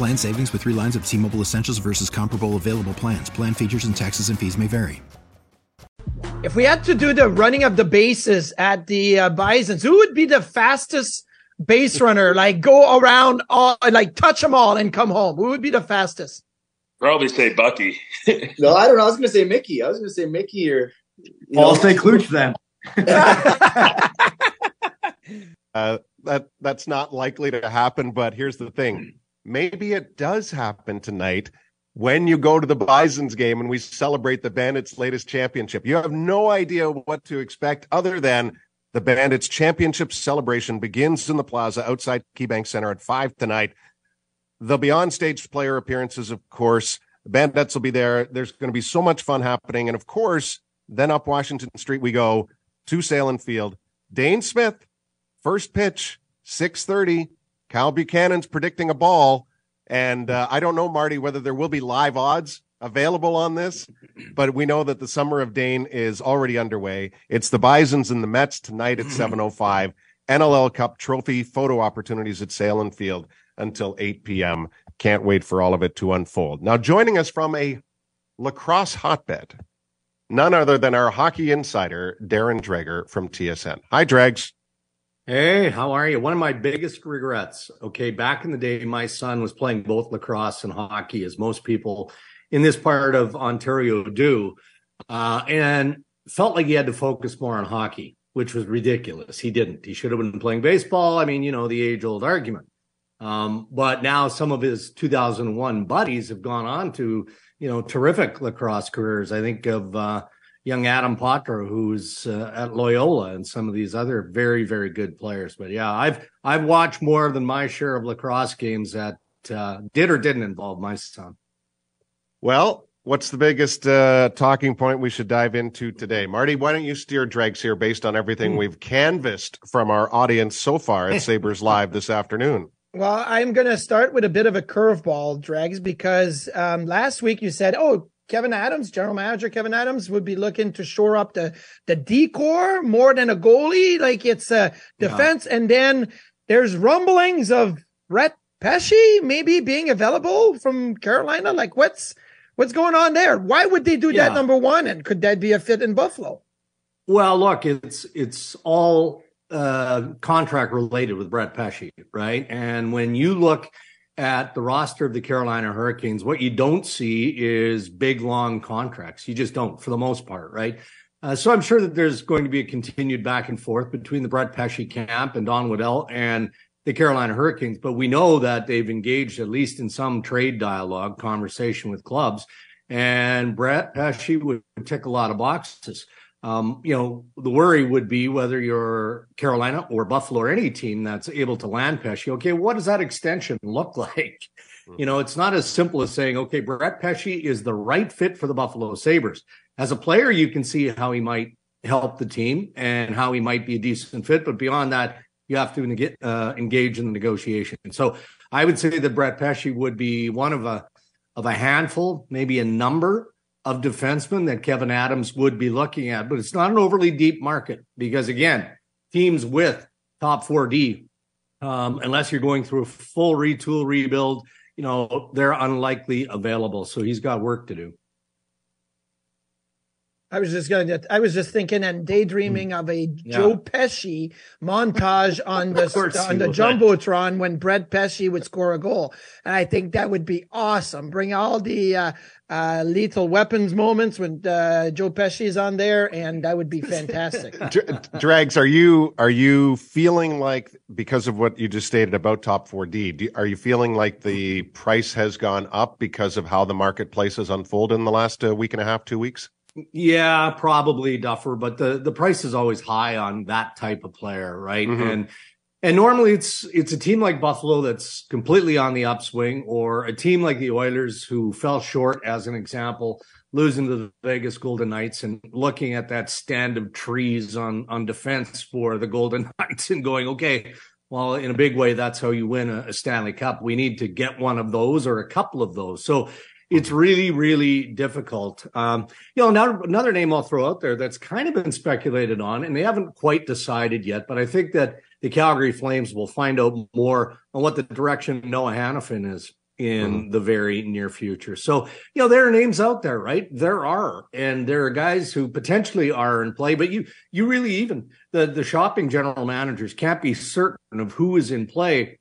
Plan savings with three lines of T Mobile Essentials versus comparable available plans. Plan features and taxes and fees may vary. If we had to do the running of the bases at the uh, Bisons, who would be the fastest base runner? Like go around, all, like touch them all and come home. Who would be the fastest? Probably say Bucky. no, I don't know. I was going to say Mickey. I was going to say Mickey or. I'll say Klooch then. uh, that that's not likely to happen. But here's the thing: maybe it does happen tonight when you go to the Bison's game and we celebrate the Bandits' latest championship. You have no idea what to expect other than the Bandits' championship celebration begins in the plaza outside KeyBank Center at five tonight. There'll be on stage player appearances, of course. The Bandits will be there. There's going to be so much fun happening. And of course, then up Washington Street we go to Sahlen Field. Dane Smith, first pitch, 630. Cal Buchanan's predicting a ball. And uh, I don't know, Marty, whether there will be live odds available on this, but we know that the summer of Dane is already underway. It's the Bisons and the Mets tonight at 7.05. NLL Cup trophy photo opportunities at Sahlen Field until 8 p.m. Can't wait for all of it to unfold. Now, joining us from a lacrosse hotbed, none other than our hockey insider, Darren Dreger from TSN. Hi, Dregs. Hey, how are you? One of my biggest regrets. Okay, back in the day, my son was playing both lacrosse and hockey, as most people in this part of Ontario do, uh, and felt like he had to focus more on hockey, which was ridiculous. He didn't. He should have been playing baseball. I mean, you know, the age old argument. Um, but now some of his 2001 buddies have gone on to, you know, terrific lacrosse careers. I think of, uh, young Adam Potter, who's uh, at Loyola, and some of these other very, very good players. But yeah, I've I've watched more than my share of lacrosse games that uh, did or didn't involve my son. Well, what's the biggest uh, talking point we should dive into today, Marty? Why don't you steer dregs here based on everything mm. we've canvassed from our audience so far at Sabres Live this afternoon? Well, I'm going to start with a bit of a curveball, Dregs, because um, last week you said, oh, Kevyn Adams, general manager Kevyn Adams, would be looking to shore up the the D corps more than a goalie. Like it's a defense, yeah. and then there's rumblings of Brett Pesce maybe being available from Carolina. Like what's what's going on there? Why would they do yeah. that? Number one, and could that be a fit in Buffalo? Well, look, it's it's all uh, contract related with Brett Pesce, right? And when you look at the roster of the Carolina Hurricanes, what you don't see is big, long contracts. You just don't, for the most part, right? Uh, so I'm sure that there's going to be a continued back and forth between the Brett Pesce camp and Don Waddell and the Carolina Hurricanes. But we know that they've engaged at least in some trade dialogue, conversation with clubs. And Brett Pesce would tick a lot of boxes. Um, you know, the worry would be whether you're Carolina or Buffalo or any team that's able to land Pesce. Okay, what does that extension look like? You know, it's not as simple as saying, okay, Brett Pesce is the right fit for the Buffalo Sabres. As a player, you can see how he might help the team and how he might be a decent fit. But beyond that, you have to get, uh, engage in the negotiation. So I would say that Brett Pesce would be one of a of a handful, maybe a number of defensemen that Kevyn Adams would be looking at, but it's not an overly deep market because again, teams with top 4D, um, unless you're going through a full retool rebuild, you know, they're unlikely available. So he's got work to do. I was just going to. I was just thinking and daydreaming of a yeah. Joe Pesci montage on the on the jumbotron when Brett Pesce would score a goal, and I think that would be awesome. Bring all the uh, uh, lethal weapons moments when uh, Joe Pesci is on there, and that would be fantastic. Dregs, are you are you feeling like because of what you just stated about Top Four D? Do, are you feeling like the price has gone up because of how the marketplace has unfolded in the last uh, week and a half, two weeks? Yeah, probably Duffer, but the the price is always high on that type of player, right? Mm-hmm. And and normally it's it's a team like Buffalo that's completely on the upswing, or a team like the Oilers who fell short, as an example, losing to the Vegas Golden Knights and looking at that stand of trees on on defense for the Golden Knights and going, okay, well, in a big way, that's how you win a, a Stanley Cup. We need to get one of those or a couple of those. So it's really, really difficult. Um, you know, another, another name I'll throw out there that's kind of been speculated on, and they haven't quite decided yet, but I think that the Calgary Flames will find out more on what the direction Noah Hanifin is in mm-hmm. the very near future. So, you know, there are names out there, right? There are, and there are guys who potentially are in play, but you, you really even the, the shopping general managers can't be certain of who is in play,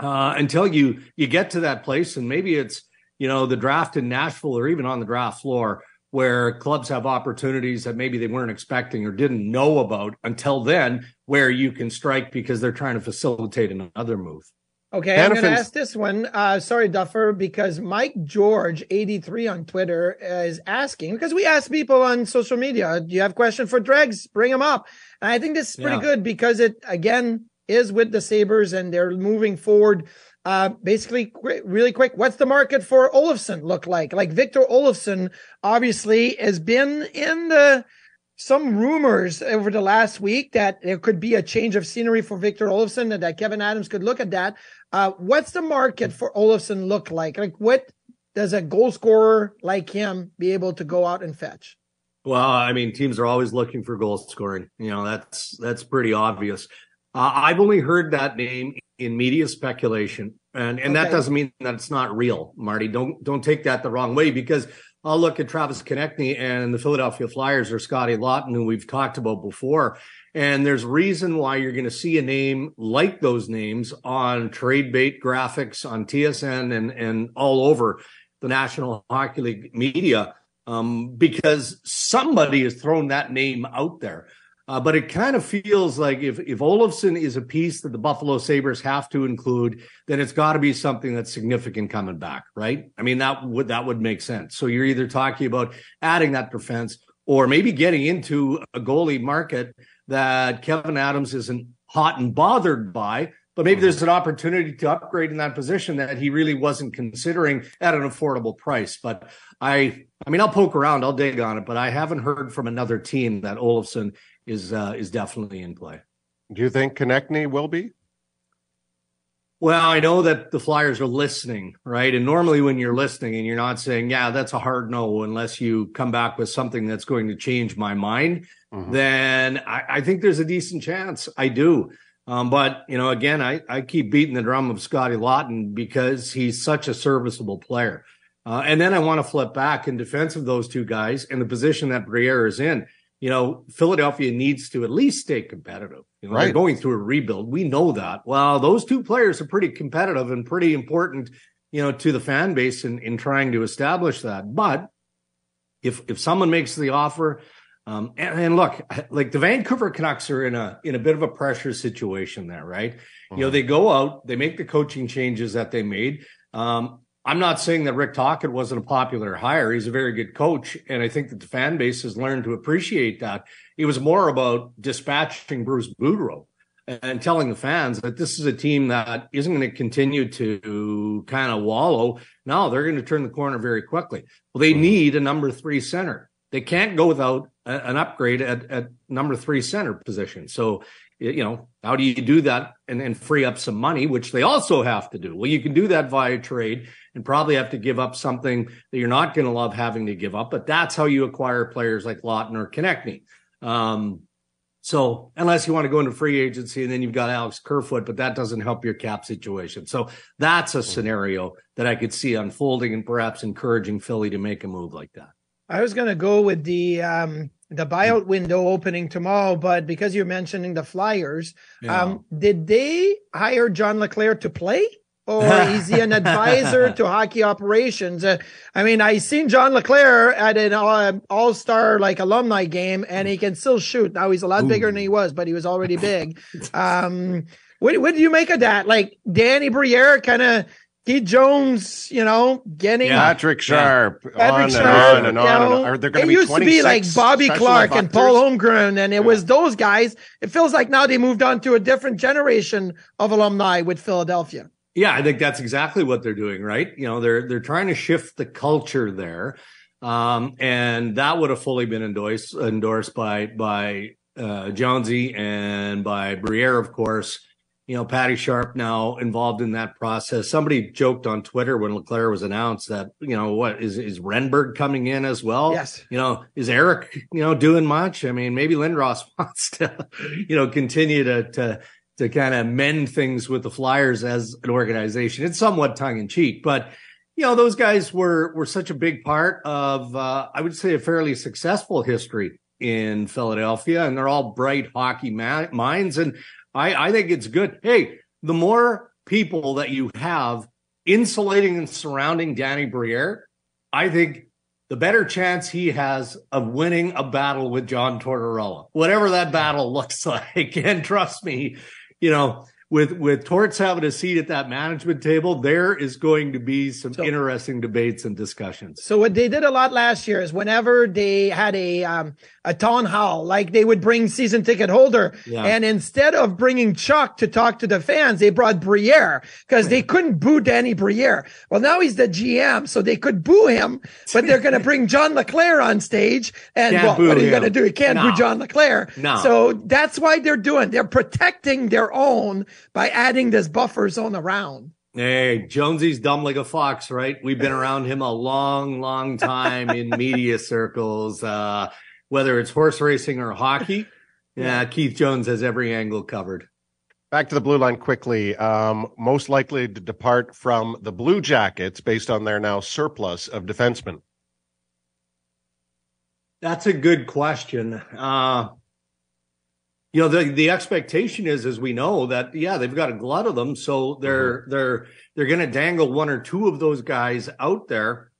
uh, until you, you get to that place. And maybe it's, you know, the draft in Nashville or even on the draft floor where clubs have opportunities that maybe they weren't expecting or didn't know about until then, where you can strike because they're trying to facilitate another move. Okay, I'm going to ask this one. Uh, sorry, Duffer, because Mike George, 83 on Twitter, is asking, because we ask people on social media, do you have questions for Dregs? Bring them up. And I think this is pretty yeah. good because it, again, is with the Sabres and they're moving forward uh, basically, really quick, what's the market for Olofsson look like? Like Victor Olofsson obviously has been in the some rumors over the last week that there could be a change of scenery for Victor Olofsson and that Kevyn Adams could look at that. Uh, what's the market for Olofsson look like? Like what does a goal scorer like him be able to go out and fetch? Well, I mean, teams are always looking for goal scoring. You know, that's that's pretty obvious. Uh, I've only heard that name in media speculation, and and okay. that doesn't mean that it's not real, Marty. Don't don't take that the wrong way because I'll look at Travis Konecny and the Philadelphia Flyers or Scotty Laughton, who we've talked about before. And there's reason why you're going to see a name like those names on trade bait graphics on TSN and, and all over the National Hockey League media um, because somebody has thrown that name out there. Uh, but it kind of feels like if if Olofsson is a piece that the Buffalo Sabres have to include, then it's got to be something that's significant coming back, right? I mean that would that would make sense. So you're either talking about adding that defense or maybe getting into a goalie market that Kevyn Adams isn't hot and bothered by, but maybe there's an opportunity to upgrade in that position that he really wasn't considering at an affordable price. But I, I mean, I'll poke around, I'll dig on it, but I haven't heard from another team that Olofsson is uh, is definitely in play. Do you think Konecny will be? Well, I know that the Flyers are listening, right? And normally, when you're listening and you're not saying, "Yeah, that's a hard no," unless you come back with something that's going to change my mind, mm-hmm. then I, I, think there's a decent chance. I do. Um, but you know, again, I, I keep beating the drum of Scotty Laughton because he's such a serviceable player. Uh, and then I want to flip back in defense of those two guys and the position that Briere is in you know, Philadelphia needs to at least stay competitive. You know, right. they're going through a rebuild. We know that. Well, those two players are pretty competitive and pretty important, you know, to the fan base in, in trying to establish that. But if if someone makes the offer, um, and, and, look, like the Vancouver Canucks are in a in a bit of a pressure situation there, right? Mm-hmm. You know, mm-hmm. they go out, they make the coaching changes that they made. Um, I'm not saying that Rick Tocchet wasn't a popular hire. He's a very good coach. And I think that the fan base has learned to appreciate that. It was more about dispatching Bruce Boudreau and telling the fans that this is a team that isn't going to continue to kind of wallow. No, they're going to turn the corner very quickly. Well, they need a number three center. They can't go without a, an upgrade at, at number three center position. So you know, how do you do that and, and free up some money, which they also have to do? Well, you can do that via trade and probably have to give up something that you're not going to love having to give up, but that's how you acquire players like Laughton or Konecny. Um, so unless you want to go into free agency and then you've got Alex Kerfoot, but that doesn't help your cap situation. So that's a scenario that I could see unfolding and perhaps encouraging Philly to make a move like that. I was going to go with the um, the buyout window opening tomorrow, but because you're mentioning the Flyers, Yeah. um, did they hire John LeClair to play? Or is he an advisor to hockey operations? Uh, I mean, I seen John LeClair at an uh, All Star like alumni game, and he can still shoot. Now he's a lot bigger than he was, but he was already big. Um, what, what do you make of that? Like Danny Briere, kind of Keith Jones, you know, getting Yeah. Patrick Sharp, Patrick on and Sharp, on and you on. and know, on. Are there going it to be used to be like Bobby special Clark and? Paul Holmgren, and it was those guys. It feels like now they moved on to a different generation of alumni with Philadelphia. Yeah, I think that's exactly what they're doing, right? You know, they're they're trying to shift the culture there, um, and that would have fully been endorsed endorsed by by uh, Jonesy and by Briere, of course. You know, Patty Sharp now involved in that process. Somebody joked on Twitter when LeClair was announced that you know what is is Renberg coming in as well? Yes. You know, is Eric you know doing much? I mean, maybe Lindros wants to you know continue to to to kind of mend things with the Flyers as an organization. It's somewhat tongue in cheek, but you know those guys were were such a big part of uh, I would say a fairly successful history in Philadelphia, and they're all bright hockey ma- minds. And I I think it's good. Hey, the more people that you have insulating and surrounding Danny Briere, I think the better chance he has of winning a battle with John Tortorella, whatever that battle looks like. And trust me, you know, with with Torts having a seat at that management table, there is going to be some So- interesting debates and discussions. So what they did a lot last year is whenever they had a um, a town hall, like they would bring season ticket holder, Yeah. and instead of bringing Chuck to talk to the fans, they brought Briere because they couldn't boo Danny Briere. Well, now he's the GM, so they could boo him, but they're going to bring John LeClair on stage, and well, what are you going to do? You can't No. boo John LeClair. No. So that's why they're doing. They're protecting their own by adding this buffer zone around. Hey, Jonesy's dumb like a fox, right? We've been around him a long, long time in media circles, uh, whether it's horse racing or hockey. Yeah, Keith Jones has every angle covered. Back to the blue line quickly. Um, most likely to depart from the Blue Jackets based on their now surplus of defensemen. That's a good question. Uh, you know, the the expectation is, as we know, that yeah, they've got a glut of them, so they're they're they're going to dangle one or two of those guys out there.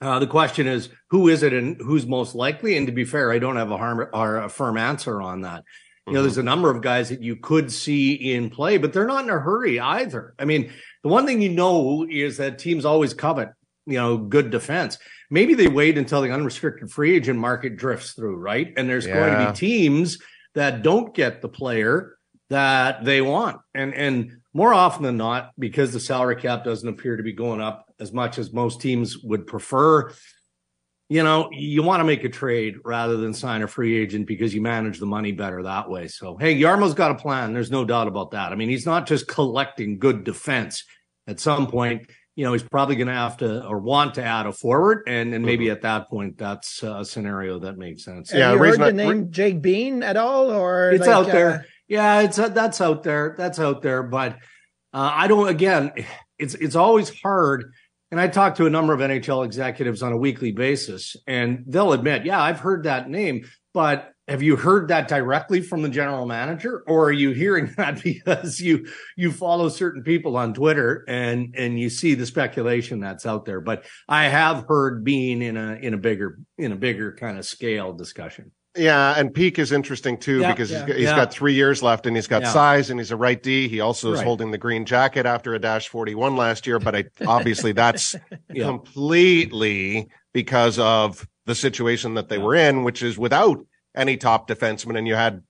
Uh, the question is, who is it, and who's most likely? And to be fair, I don't have a harm or a firm answer on that. You know, there's a number of guys that you could see in play, but they're not in a hurry either. I mean, the one thing you know is that teams always covet, you know, good defense. Maybe they wait until the unrestricted free agent market drifts through, right? And there's going to be teams that don't get the player that they want. And and more often than not, because the salary cap doesn't appear to be going up as much as most teams would prefer, you know, you want to make a trade rather than sign a free agent because you manage the money better that way. So, hey, Jarmo's got a plan. There's no doubt about that. I mean, he's not just collecting good defense. At some point, you know, he's probably going to have to or want to add a forward. And, and maybe at that point, that's a scenario that makes sense. Yeah, Have you heard reason the I- name Jake Bean at all? Or It's like, out uh, there. Yeah, it's that's out there. That's out there. But uh, I don't. Again, it's it's always hard. And I talk to a number of NHL executives on a weekly basis, and they'll admit, yeah, I've heard that name, but have you heard that directly from the general manager, or are you hearing that because you you follow certain people on Twitter and and you see the speculation that's out there? But I have heard Bean in a in a bigger in a bigger kind of scale discussion. Yeah, and Peeke is interesting too Yeah, because yeah. he's, got, he's Yeah. got three years left and he's got size and he's a right D. He also is Right. holding the green jacket after a dash 41 last year, but I, obviously that's completely because of the situation that they were in, which is without any top defenseman, and you had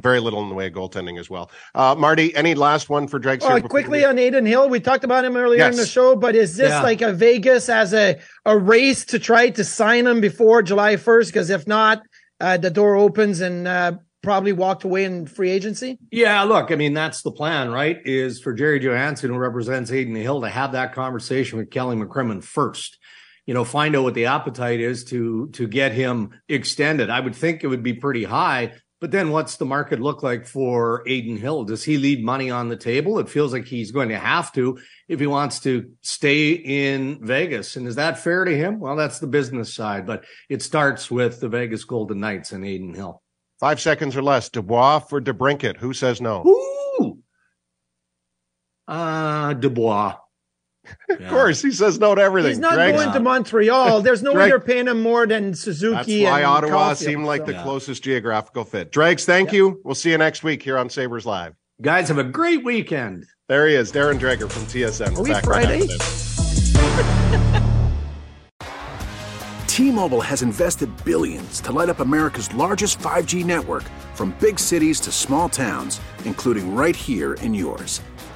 very little in the way of goaltending as well. Uh, Marty, any last one for Dregs? Oh, quickly we- on Adin Hill, we talked about him earlier in the show, but is this Yeah. like a Vegas as a, a race to try to sign him before July 1st? Because if not, uh, the door opens and uh, probably walked away in free agency. Yeah, look, I mean, that's the plan, right? Is for Jerry Johansson, who represents Adin Hill, to have that conversation with Kelly McCrimmon first. You know, find out what the appetite is to to get him extended. I would think it would be pretty high, But then what's the market look like for Adin Hill? Does he leave money on the table? It feels like he's going to have to if he wants to stay in Vegas. And is that fair to him? Well, that's the business side, but it starts with the Vegas Golden Knights and Adin Hill. Five seconds or less. Dubois for DeBrincat. Who says no? Ooh. Uh, Dubois. Of course, he says no to everything. He's not Dregs- going to Montreal. There's no way Drake- they're paying him more than Suzuki. That's Suzuki. why and Ottawa Caulfield, seemed like so. the closest geographical fit. Dregs, thank you. We'll see you next week here on Sabres Live. Guys, have a great weekend. There he is, Darren Dreger from TSN. We're Are we back right Friday? after. T-Mobile has invested billions to light up America's largest 5G network from big cities to small towns, including right here in yours.